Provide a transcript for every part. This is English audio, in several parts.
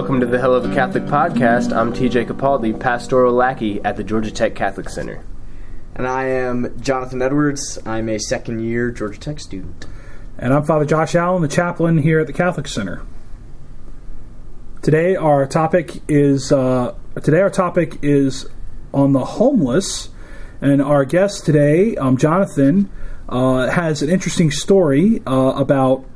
Welcome to the Helluva Catholic podcast. I'm TJ Capaldi, pastoral lackey at the Georgia Tech Catholic Center. And I am Jonathan Edwards. I'm a second year Georgia Tech student. And I'm Father Josh Allen, the chaplain here at the Catholic Center. Today our topic is uh, today our topic is on the homeless, and our guest today, um, Jonathan, uh, has an interesting story uh, about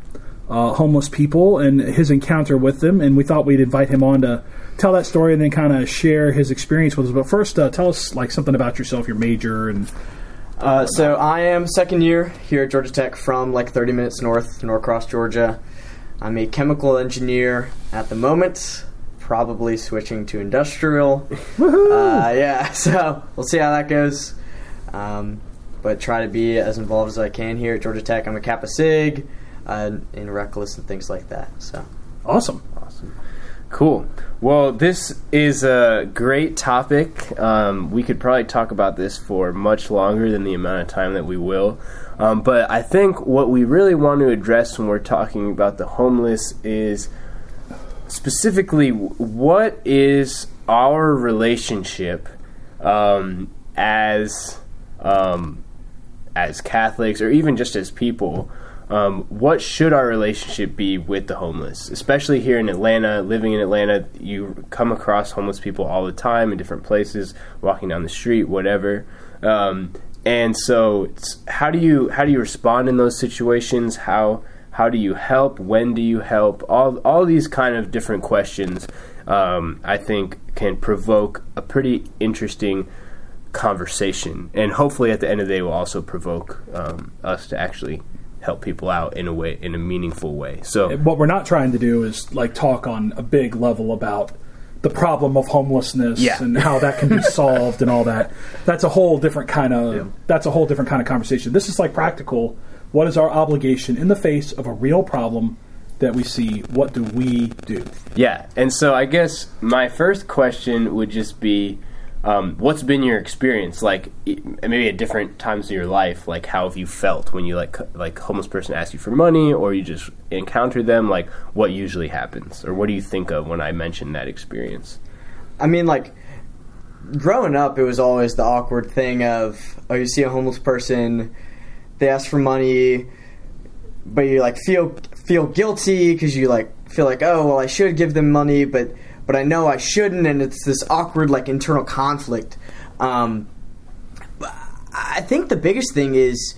uh, homeless people and his encounter with them, and we thought we'd invite him on to tell that story and then kind of share his experience with us. But first, uh, tell us like something about yourself, your major, and Uh, so I am second year here at Georgia Tech from like 30 minutes north, Norcross, Georgia. I'm a chemical engineer at the moment, probably switching to industrial. Uh, yeah, so we'll see how that goes. Um, but try to be as involved as I can here at Georgia Tech. I'm a Kappa Sig uh, in Reckless and things like that. So awesome, awesome. Cool. Well, this is a great topic. Um, we could probably talk about this for much longer than the amount of time that we will. Um, but I think what we really want to address when we're talking about the homeless is specifically what is our relationship um, as um, as Catholics or even just as people. Um, what should our relationship be with the homeless, especially here in Atlanta? Living in Atlanta, you come across homeless people all the time in different places, walking down the street, whatever. Um, and so, how do you how do you respond in those situations? How how do you help? When do you help? All all these kind of different questions, um, I think, can provoke a pretty interesting conversation, and hopefully, at the end of the day, will also provoke um, us to actually help people out in a way, in a meaningful way. So, what we're not trying to do is like talk on a big level about the problem of homelessness Yeah. and how that can be solved and all that. That's a whole different kind of that's a whole different kind of conversation. This is like practical. What is our obligation in the face of a real problem that we see? What do we do? yeah, and so I guess my first question would just be. Um, what's been your experience like maybe at different times in your life like how have you felt when you like like homeless person asks you for money or you just encounter them? Like what usually happens? Or what do you think of when i mention that experience? I mean, like growing up, it was always the awkward thing of oh, you see a homeless person, they ask for money, but you like feel feel guilty because you like feel like oh well I should give them money, but but I know I shouldn't, and it's this awkward like internal conflict. Um, I think the biggest thing is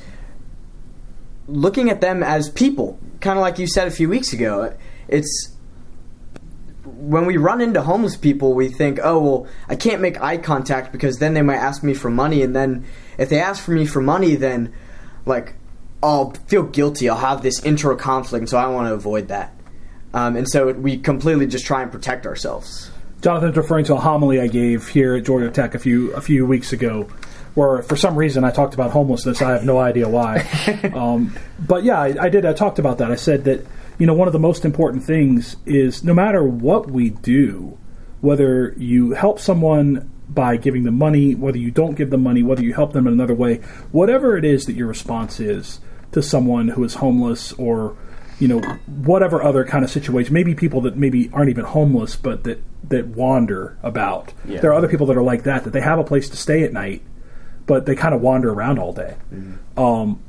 looking at them as people, kind of like you said a few weeks ago. It's when we run into homeless people, we think, oh, well, I can't make eye contact because then they might ask me for money. And then if they ask for me for money, then, like, I'll feel guilty. I'll have this internal conflict. So I want to avoid that. Um, and so we completely just try and protect ourselves. Jonathan's referring to a homily I gave here at Georgia Tech a few a few weeks ago, where for some reason I talked about homelessness. I have no idea why, um, but yeah, I, I did. I talked about that. I said that you know one of the most important things is no matter what we do, whether you help someone by giving them money, whether you don't give them money, whether you help them in another way, whatever it is that your response is to someone who is homeless or you know whatever other kind of situation maybe people that maybe aren't even homeless but that that wander about. Yeah. there are other people that are like that that they have a place to stay at night but they kind of wander around all day. Um,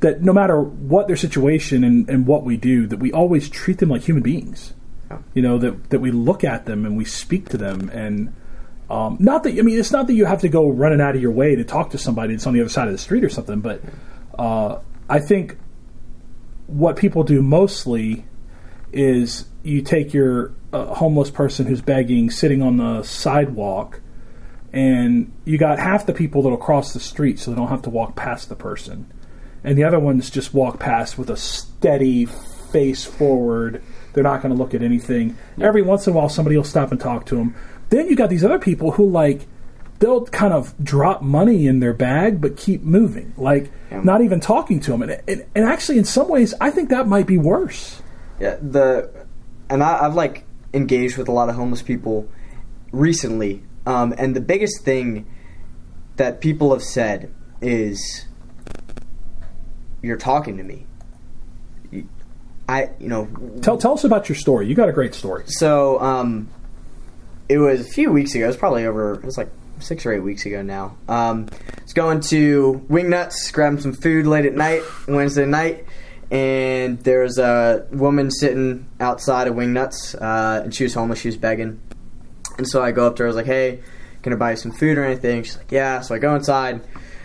that no matter what their situation and, and what we do that we always treat them like human beings. You know that that we look at them and we speak to them and um, not that I mean it's not that you have to go running out of your way to talk to somebody that's on the other side of the street or something but uh, I think what people do mostly is you take your uh, homeless person who's begging sitting on the sidewalk and you got half the people that'll cross the street so they don't have to walk past the person. And the other ones just walk past with a steady face forward. They're not going to look at anything. Every once in a while somebody will stop and talk to them then you got these other people who like they'll kind of drop money in their bag but keep moving like not even talking to them and, and, and actually in some ways i think that might be worse Yeah, the and I, I've like engaged with a lot of homeless people recently, um, and the biggest thing that people have said is, "You're talking to me." I you know Tell tell us about your story. You got a great story. so um, it was a few weeks ago. It was probably over. It was like six or eight weeks ago now. Um, going to Wingnuts, grabbing some food late at night, Wednesday night, and there was a woman sitting outside of Wingnuts, uh, and she was homeless. She was begging, and so I go up to her. I was like, "Hey, can I buy you some food or anything?" She's like, "Yeah." So I go inside.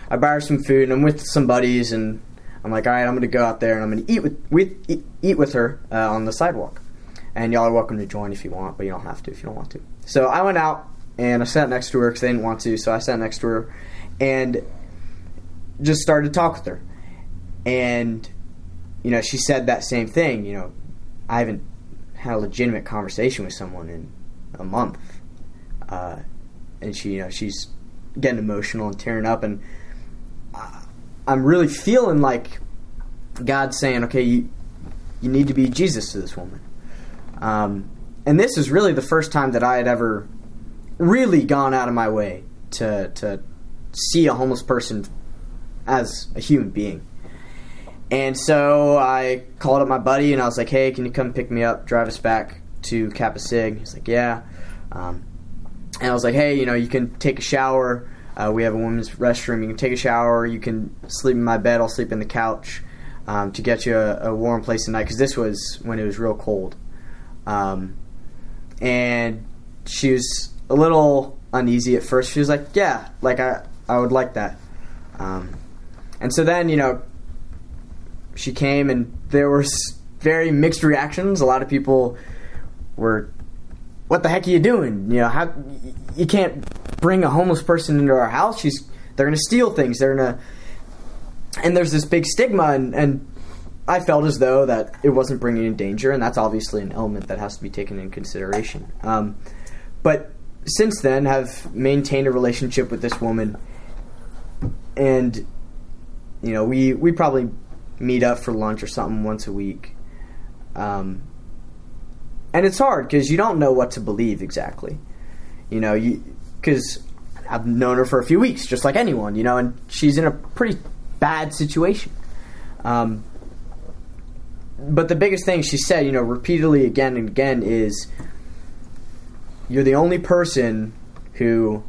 I buy her some food, and I'm with some buddies, and I'm like, "All right, I'm going to go out there and I'm going to eat with, with eat, eat with her uh, on the sidewalk." and y'all are welcome to join if you want, but you don't have to if you don't want to. So I went out and I sat next to her because they didn't want to, so I sat next to her and just started to talk with her. And you know, she said that same thing. You know, I haven't had a legitimate conversation with someone in a month, uh, and she, you know, she's getting emotional and tearing up, and I'm really feeling like God's saying, "Okay, you you need to be Jesus to this woman." Um, and this is really the first time that I had ever really gone out of my way to to see a homeless person as a human being. And so I called up my buddy and I was like, "Hey, can you come pick me up, drive us back to Kappa Sig?" He's like, "Yeah." Um, and I was like, "Hey, you know, you can take a shower. Uh, we have a women's restroom. You can take a shower. You can sleep in my bed. I'll sleep in the couch um, to get you a, a warm place tonight because this was when it was real cold." Um, and she was a little uneasy at first. She was like, "Yeah, like I, I would like that." Um, and so then, you know, she came, and there were very mixed reactions. A lot of people were, "What the heck are you doing? You know, how you can't bring a homeless person into our house? She's they're gonna steal things. They're gonna." And there's this big stigma, and, and I felt as though that it wasn't bringing in danger, and that's obviously an element that has to be taken in consideration. Um, but since then, have maintained a relationship with this woman, and you know, we we probably meet up for lunch or something once a week. Um, and it's hard because you don't know what to believe exactly. You know, you because I've known her for a few weeks, just like anyone. You know, and she's in a pretty bad situation. Um, but the biggest thing she said, you know, repeatedly again and again is you're the only person who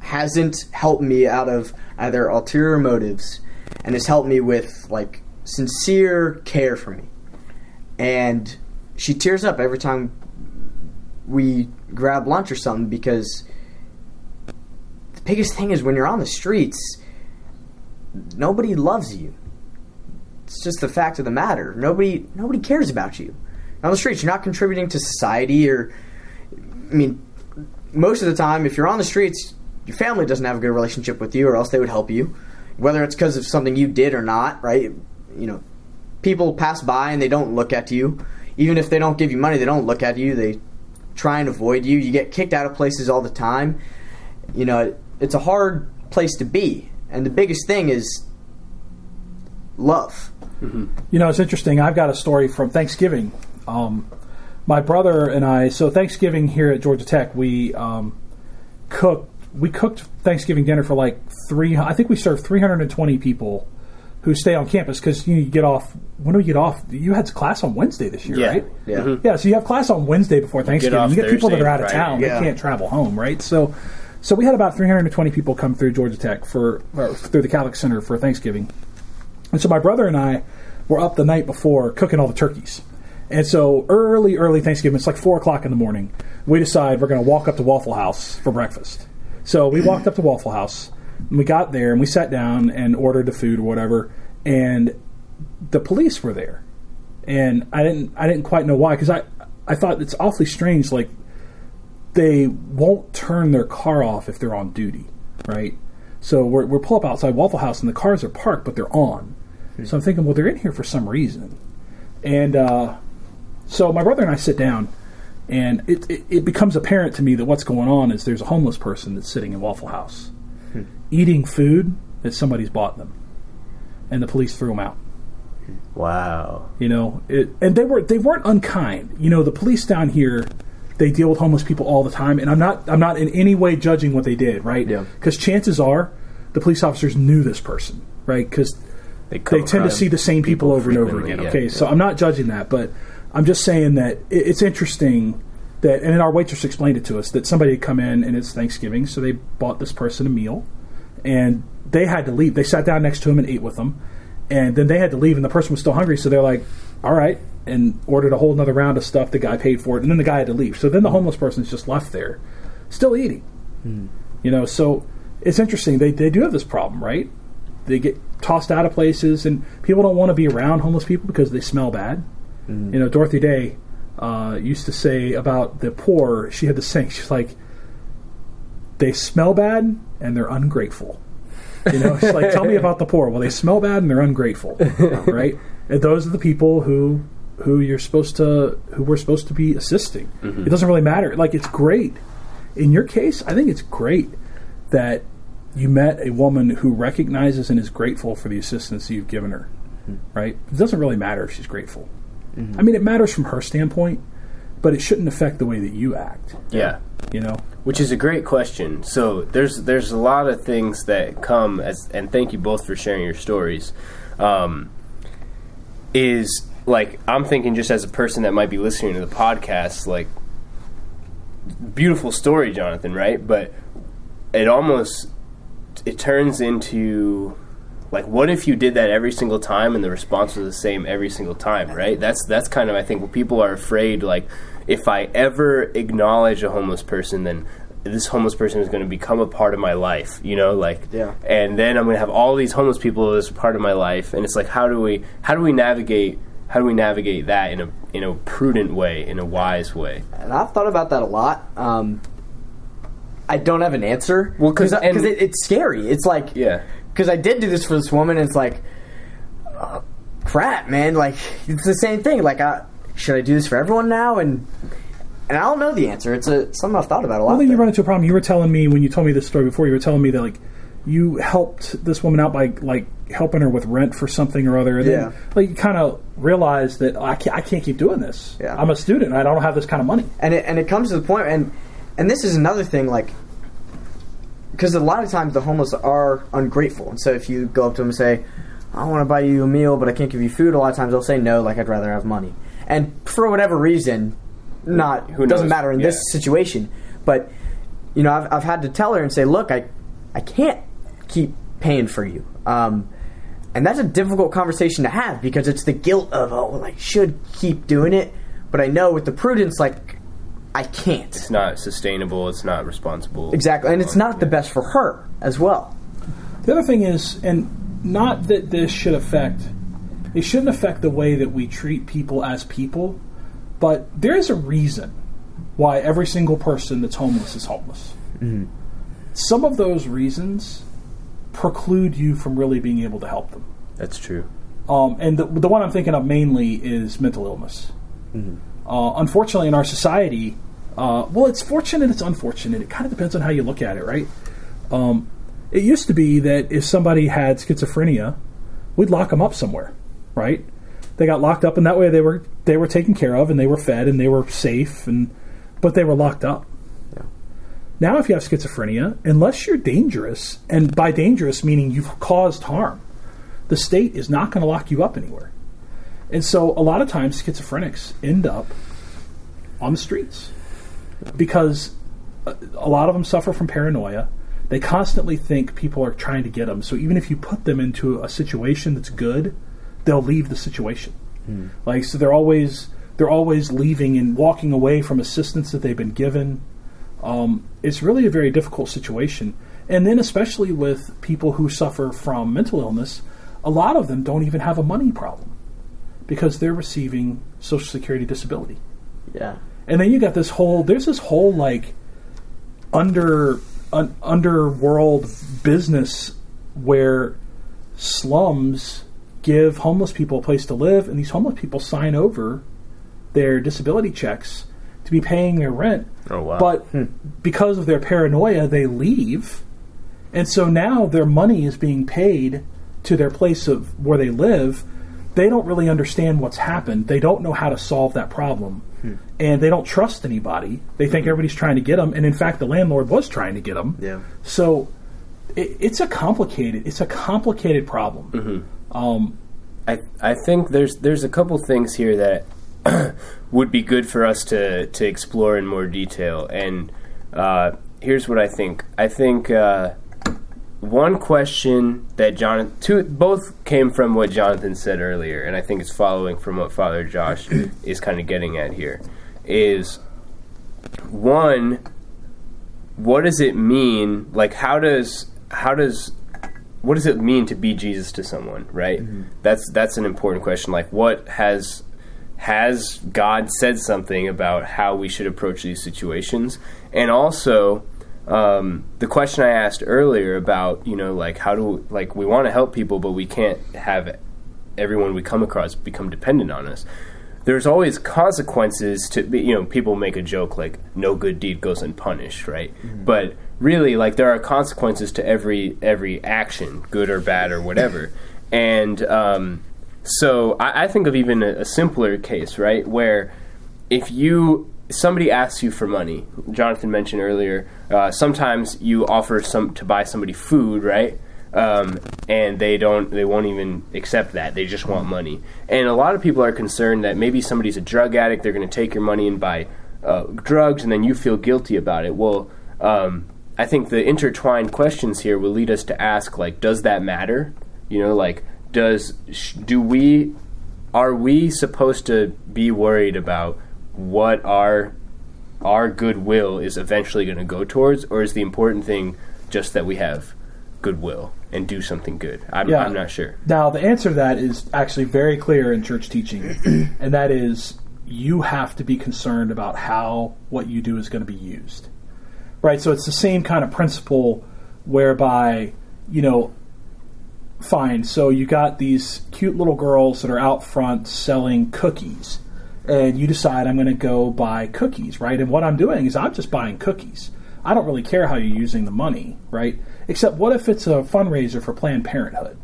hasn't helped me out of either ulterior motives and has helped me with like sincere care for me. And she tears up every time we grab lunch or something because the biggest thing is when you're on the streets, nobody loves you. It's just the fact of the matter. Nobody nobody cares about you. On the streets, you're not contributing to society or I mean most of the time if you're on the streets, your family doesn't have a good relationship with you or else they would help you. Whether it's because of something you did or not, right? You know, people pass by and they don't look at you. Even if they don't give you money, they don't look at you. They try and avoid you. You get kicked out of places all the time. You know, it's a hard place to be. And the biggest thing is love. Mm-hmm. You know, it's interesting. I've got a story from Thanksgiving. Um, my brother and I. So Thanksgiving here at Georgia Tech, we um, cooked. We cooked Thanksgiving dinner for like three. I think we served 320 people who stay on campus because you, know, you get off. When do you get off? You had class on Wednesday this year, Yeah. right? Yeah. Yeah, so you have class on Wednesday before Thanksgiving. off You get people that are out of and town; Friday. they can't travel home, right? So, so we had about 320 people come through Georgia Tech for through the Catholic Center for Thanksgiving, and so my brother and I were up the night before cooking all the turkeys. And so early, early Thanksgiving, it's like four o'clock in the morning. We decide we're going to walk up to Waffle House for breakfast. So we walked up to Waffle House. And we got there and we sat down and ordered the food or whatever. And the police were there, and I didn't I didn't quite know why because I I thought it's awfully strange. Like they won't turn their car off if they're on duty, right? So we're, we're pull up outside Waffle House and the cars are parked, but they're on. So I'm thinking, well, they're in here for some reason. And uh, so my brother and I sit down, and it, it, it becomes apparent to me that what's going on is there's a homeless person that's sitting in Waffle House hmm. eating food that somebody's bought them, and the police threw him out. Wow. You know, it, and they were they weren't unkind. You know, the police down here they deal with homeless people all the time, and I'm not I'm not in any way judging what they did, right? Yeah. Because chances are the police officers knew this person, right? Because They they tend to see the same people, people over and over again. yeah, Okay, so. I'm not judging that, but I'm just saying that it, it's interesting that, and then our waitress explained it to us that somebody had come in and it's Thanksgiving, so they bought this person a meal, and they had to leave. They sat down next to him and ate with them, and then they had to leave, and the person was still hungry, so they're like, "All right," and ordered a whole another round of stuff. The guy paid for it, and then the guy had to leave. So then the homeless person's just left there, still eating. Hmm. You know, so it's interesting. They they do have this problem, right? They get tossed out of places, and people don't want to be around homeless people because they smell bad. Mm-hmm. You know, Dorothy Day uh, used to say about the poor. She had the sing. She's like, they smell bad and they're ungrateful. You know, she's like, tell me about the poor. Well, they smell bad and they're ungrateful, right? And those are the people who who you're supposed to who we're supposed to be assisting. Mm-hmm. It doesn't really matter. Like it's great. In your case, I think it's great that you met a woman who recognizes and is grateful for the assistance you've given her. Mm-hmm. Right? It doesn't really matter if she's grateful. I mean, it matters from her standpoint, but it shouldn't affect the way that you act. Yeah. You know? Which is a great question. So there's there's a lot of things that come as, and thank you both for sharing your stories. Um, is like I'm thinking just as a person that might be listening to the podcast, like beautiful story, Jonathan, right? But it almost it turns into like what if you did that every single time and the response was the same every single time right that's that's kind of i think what people are afraid like if i ever acknowledge a homeless person then this homeless person is going to become a part of my life you know like Yeah. and then i'm going to have all these homeless people as a part of my life and it's like how do we how do we navigate how do we navigate that in a in a prudent way in a wise way And I've thought about that a lot. Um, I don't have an answer. Well, because it, it's scary. It's like yeah because I did do this for this woman, and it's like, uh, crap, man. Like it's the same thing. Like, I, should I do this for everyone now? And and I don't know the answer. It's a something I've thought about a lot. Well, then you run into a problem. You were telling me when you told me this story before. You were telling me that like you helped this woman out by like helping her with rent for something or other. And Yeah. Then, like you kind of realized that I can't, I can't keep doing this. Yeah. I'm a student. I don't have this kind of money. and it and it comes to the point and and this is another thing like because a lot of times the homeless are ungrateful. And so if you go up to them and say i want to buy you a meal but i can't give you food a lot of times they'll say no like i'd rather have money. And for whatever reason not Who doesn't knows? matter in this situation. But you know I've, I've had to tell her and say look i i can't keep paying for you. Um and that's a difficult conversation to have because it's the guilt of oh well i should keep doing it. But i know with the prudence like i can't it's not sustainable it's not responsible exactly and it's not the best for her as well The other thing is, and not that this should affect, it shouldn't affect the way that we treat people as people, but there is a reason why every single person that's homeless is homeless. Some of those reasons preclude you from really being able to help them. that's true Um, and the, the one I'm thinking of mainly is mental illness. Uh, unfortunately, in our society, uh, well, it's fortunate, it's unfortunate. It kind of depends on how you look at it, right? Um, it used to be that if somebody had schizophrenia, we'd lock them up somewhere, right? They got locked up, and that way they were they were taken care of, and they were fed, and they were safe, and but they were locked up. Now, if you have schizophrenia, unless you're dangerous, and by dangerous meaning you've caused harm, the state is not going to lock you up anywhere. And so a lot of times schizophrenics end up on the streets because a, a lot of them suffer from paranoia. They constantly think people are trying to get them. So even if you put them into a situation that's good, they'll leave the situation. Like so they're always they're always leaving and walking away from assistance that they've been given. Um, it's really a very difficult situation. And then, especially with people who suffer from mental illness, a lot of them don't even have a money problem because they're receiving Social Security disability. yeah And then you got this whole there's this whole like under un, underworld business where slums give homeless people a place to live and these homeless people sign over their disability checks to be paying their rent. Oh, wow. But hmm. because of their paranoia they leave and so now their money is being paid to their place of where they live. They don't really understand what's happened. They don't know how to solve that problem. And they don't trust anybody. They think everybody's trying to get them. And in fact, the landlord was trying to get them. Yeah. So it, it's a complicated, it's a complicated problem. Um, I I think there's there's a couple things here that would be good for us to to explore in more detail. And uh, here's what I think. I think uh, one question that Jonathan two both came from what Jonathan said earlier, and I think it's following from what Father Josh is kind of getting at here. Is one, what does it mean? Like, how does how does what does it mean to be Jesus to someone? Right. Mm-hmm. That's that's an important question. Like, what has has God said something about how we should approach these situations? And also, um, the question I asked earlier about you know like how do like we want to help people, but we can't have everyone we come across become dependent on us. There's always consequences to be, you know, people make a joke like no good deed goes unpunished, right? But really like there are consequences to every every action, good or bad or whatever. and um, so I, I think of even a, a simpler case, right, where if you somebody asks you for money, Jonathan mentioned earlier, uh, sometimes you offer some to buy somebody food, right? Um, and they don't, they won't even accept that. They just want money. And a lot of people are concerned that maybe somebody's a drug addict. They're going to take your money and buy uh, drugs, and then you feel guilty about it. Well, um, I think the intertwined questions here will lead us to ask, like, does that matter? You know, like, does do we are we supposed to be worried about what our our goodwill is eventually going to go towards, or is the important thing just that we have goodwill and do something good? I'm, Yeah. I'm not sure. Now, the answer to that is actually very clear in church teaching, and that is you have to be concerned about how what you do is going to be used. Right? So it's the same kind of principle whereby, you know, fine, so you got these cute little girls that are out front selling cookies, and you decide I'm going to go buy cookies, right? And what I'm doing is I'm just buying cookies. I don't really care how you're using the money, right? Except what if it's a fundraiser for Planned Parenthood?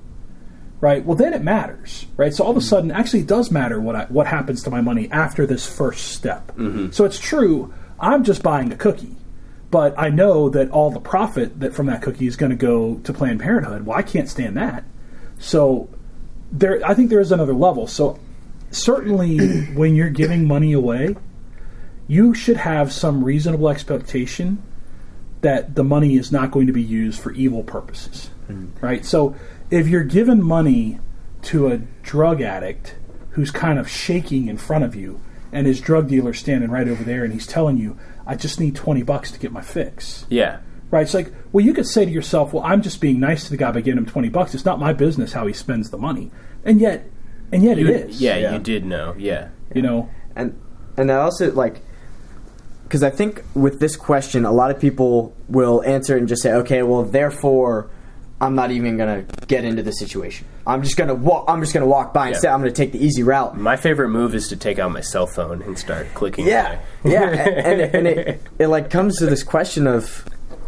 right? Well, then it matters, right? So all of a mm-hmm. sudden, actually, it does matter what I, what happens to my money after this first step. Mm-hmm. So it's true. I'm just buying a cookie, but I know that all the profit that from that cookie is going to go to Planned Parenthood. Well, I can't stand that. So there, I think there is another level. So certainly, when you're giving money away, you should have some reasonable expectation that the money is not going to be used for evil purposes, hmm. right? So if you're given money to a drug addict who's kind of shaking in front of you, and his drug dealer standing right over there, and he's telling you, "I just need twenty bucks to get my fix," Yeah. right? It's like, well, you could say to yourself, "Well, I'm just being nice to the guy by giving him twenty bucks. It's not my business how he spends the money," and yet, and yet You, it is. yeah, Yeah. you did know. Yeah. you know. and and I also like because I think with this question, a lot of people will answer and just say, "Okay, well, therefore, I'm not even gonna get into the situation. I'm just gonna walk. I'm just gonna walk by instead. I'm gonna take the easy route." My favorite move is to take out my cell phone and start clicking. Yeah, away. yeah, and, and, and it, it like comes to this question of.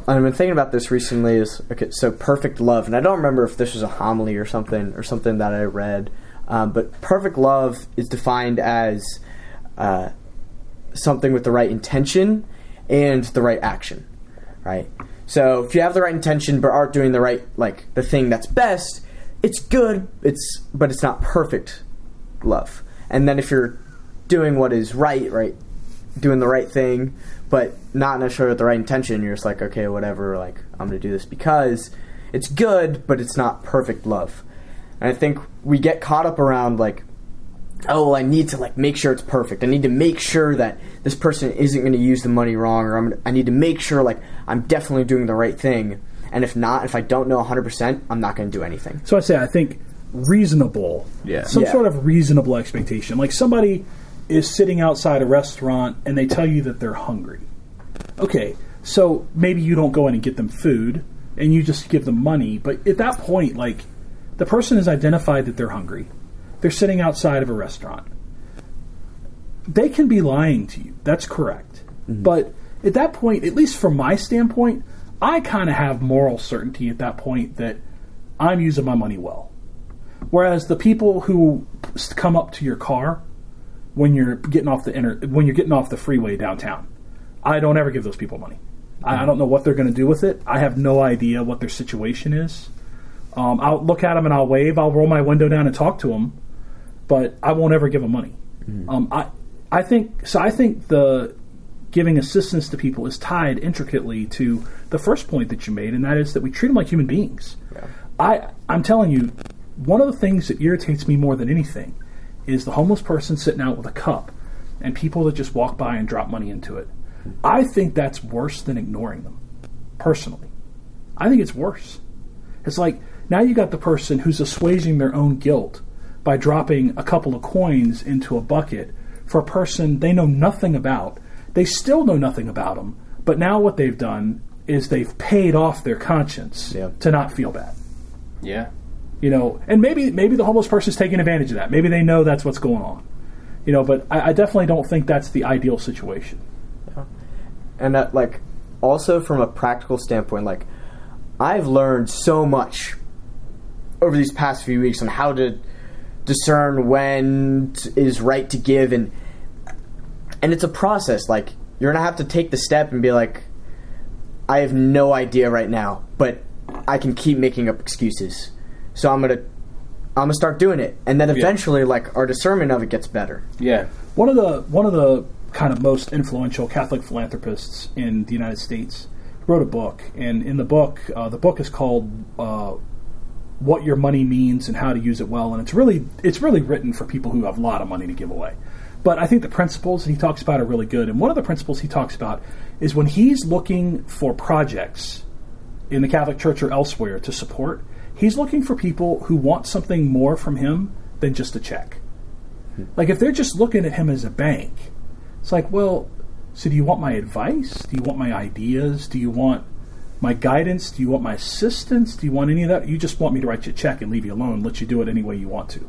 I've been thinking about this recently. Is okay, so perfect love, and I don't remember if this was a homily or something or something that I read, um, but perfect love is defined as uh, something with the right intention and the right action, right? So if you have the right intention but aren't doing the right like the thing that's best, it's good. It's but it's not perfect love. And then if you're doing what is right, right, doing the right thing, but not necessarily with the right intention, you're just like, okay, whatever. Like I'm gonna do this because it's good, but it's not perfect love. And I think we get caught up around like oh, well, I need to like make sure it's perfect. I need to make sure that this person isn't going to use the money wrong, or I'm, I need to make sure like I'm definitely doing the right thing. And if not, if I don't know 100, percent I'm not going to do anything. So I say I think reasonable, Yeah. some Yeah. sort of reasonable expectation. Like somebody is sitting outside a restaurant and they tell you that they're hungry. Okay, so maybe you don't go in and get them food and you just give them money, but at that point, like the person has identified that they're hungry. They're sitting outside of a restaurant. They can be lying to you. That's correct. Mm-hmm. But at that point, at least from my standpoint, I kind of have moral certainty at that point that I'm using my money well. Whereas the people who come up to your car when you're getting off the inter- when you're getting off the freeway downtown, I don't ever give those people money. I, I mm-hmm. don't know what they're going to do with it. I have no idea what their situation is. Um, I'll look at them and I'll wave. I'll roll my window down and talk to them, but I won't ever give them money. Um, I I think so. I think the giving assistance to people is tied intricately to the first point that you made, and that is that we treat them like human beings. I I'm telling you, one of the things that irritates me more than anything is the homeless person sitting out with a cup and people that just walk by and drop money into it. I think that's worse than ignoring them, personally. I think it's worse. It's like now you got the person who's assuaging their own guilt by dropping a couple of coins into a bucket for a person they know nothing about. They still know nothing about them, but now what they've done is they've paid off their conscience Yeah. to not feel bad. Yeah. You know, and maybe maybe the homeless person's taking advantage of that. Maybe they know that's what's going on. You know, but I, I definitely don't think that's the ideal situation. and uh, like also from a practical standpoint like i've learned so much over these past few weeks on how to discern when t- is right to give. And and it's a process. Like you're gonna have to take the step and be like i have no idea right now but i can keep making up excuses. So i'm gonna i'm gonna start doing it. And then eventually like our discernment of it gets better. Yeah. One of the one of the kind of most influential Catholic philanthropists in the United States wrote a book, and in the book, uh, the book is called uh, "What Your Money Means and How to Use It Well," and it's really it's really written for people who have a lot of money to give away. But I think the principles he talks about are really good, and one of the principles he talks about is when he's looking for projects in the Catholic Church or elsewhere to support, he's looking for people who want something more from him than just a check. Like if they're just looking at him as a bank, it's like, well, so do you want my advice? Do you want my ideas? Do you want my guidance? Do you want my assistance? Do you want any of that? You just want me to write you a check and leave you alone, let you do it any way you want to.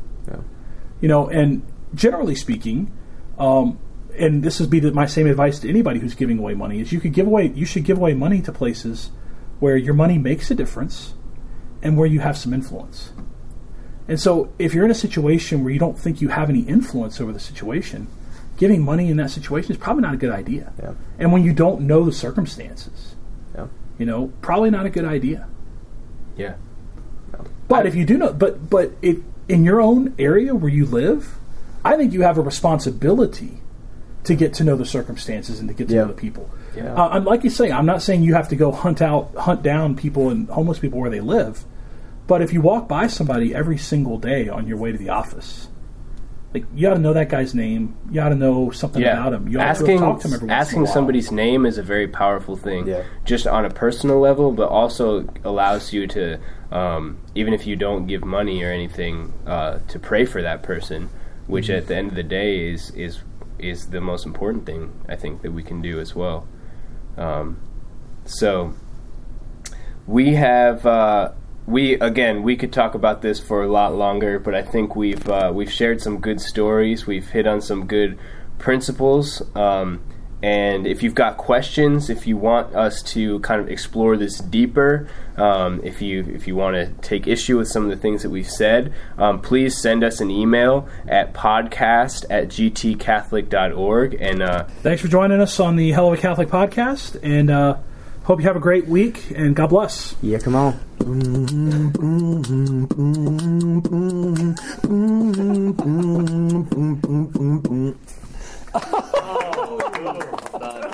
You know, and generally speaking, um, and this would be the, my same advice to anybody who's giving away money is you could give away you should give away money to places where your money makes a difference and where you have some influence. And so, if you're in a situation where you don't think you have any influence over the situation, giving money in that situation is probably not a good idea. Yeah. And when you don't know the circumstances, yeah you know, probably not a good idea. Yeah. But if you do know, but but if in your own area where you live, I think you have a responsibility to get to know the circumstances and to get to Yeah. know the people. Yeah. Uh, I'm like you say, I'm not saying you have to go hunt out, hunt down people and homeless people where they live. But if you walk by somebody every single day on your way to the office, like you ought to know that guy's name. You ought to know something Yeah, about him. You ought asking to talk to him every once in asking while. somebody's name is a very powerful thing. Yeah. Just on a personal level, but also allows you to, um, even if you don't give money or anything, uh, to pray for that person, which Mm-hmm. at the end of the day is is is the most important thing I think that we can do as well. Um, so we have uh, we again we could talk about this for a lot longer, but I think we've uh, we've shared some good stories. We've hit on some good principles. Um, and if you've got questions, if you want us to kind of explore this deeper, um, if you if you want to take issue with some of the things that we've said, um, please send us an email at podcast at gtcatholic.org. And uh, Thanks for joining us on the Helluva Catholic podcast, and uh, hope you have a great week. And God bless. yeah come on Oh,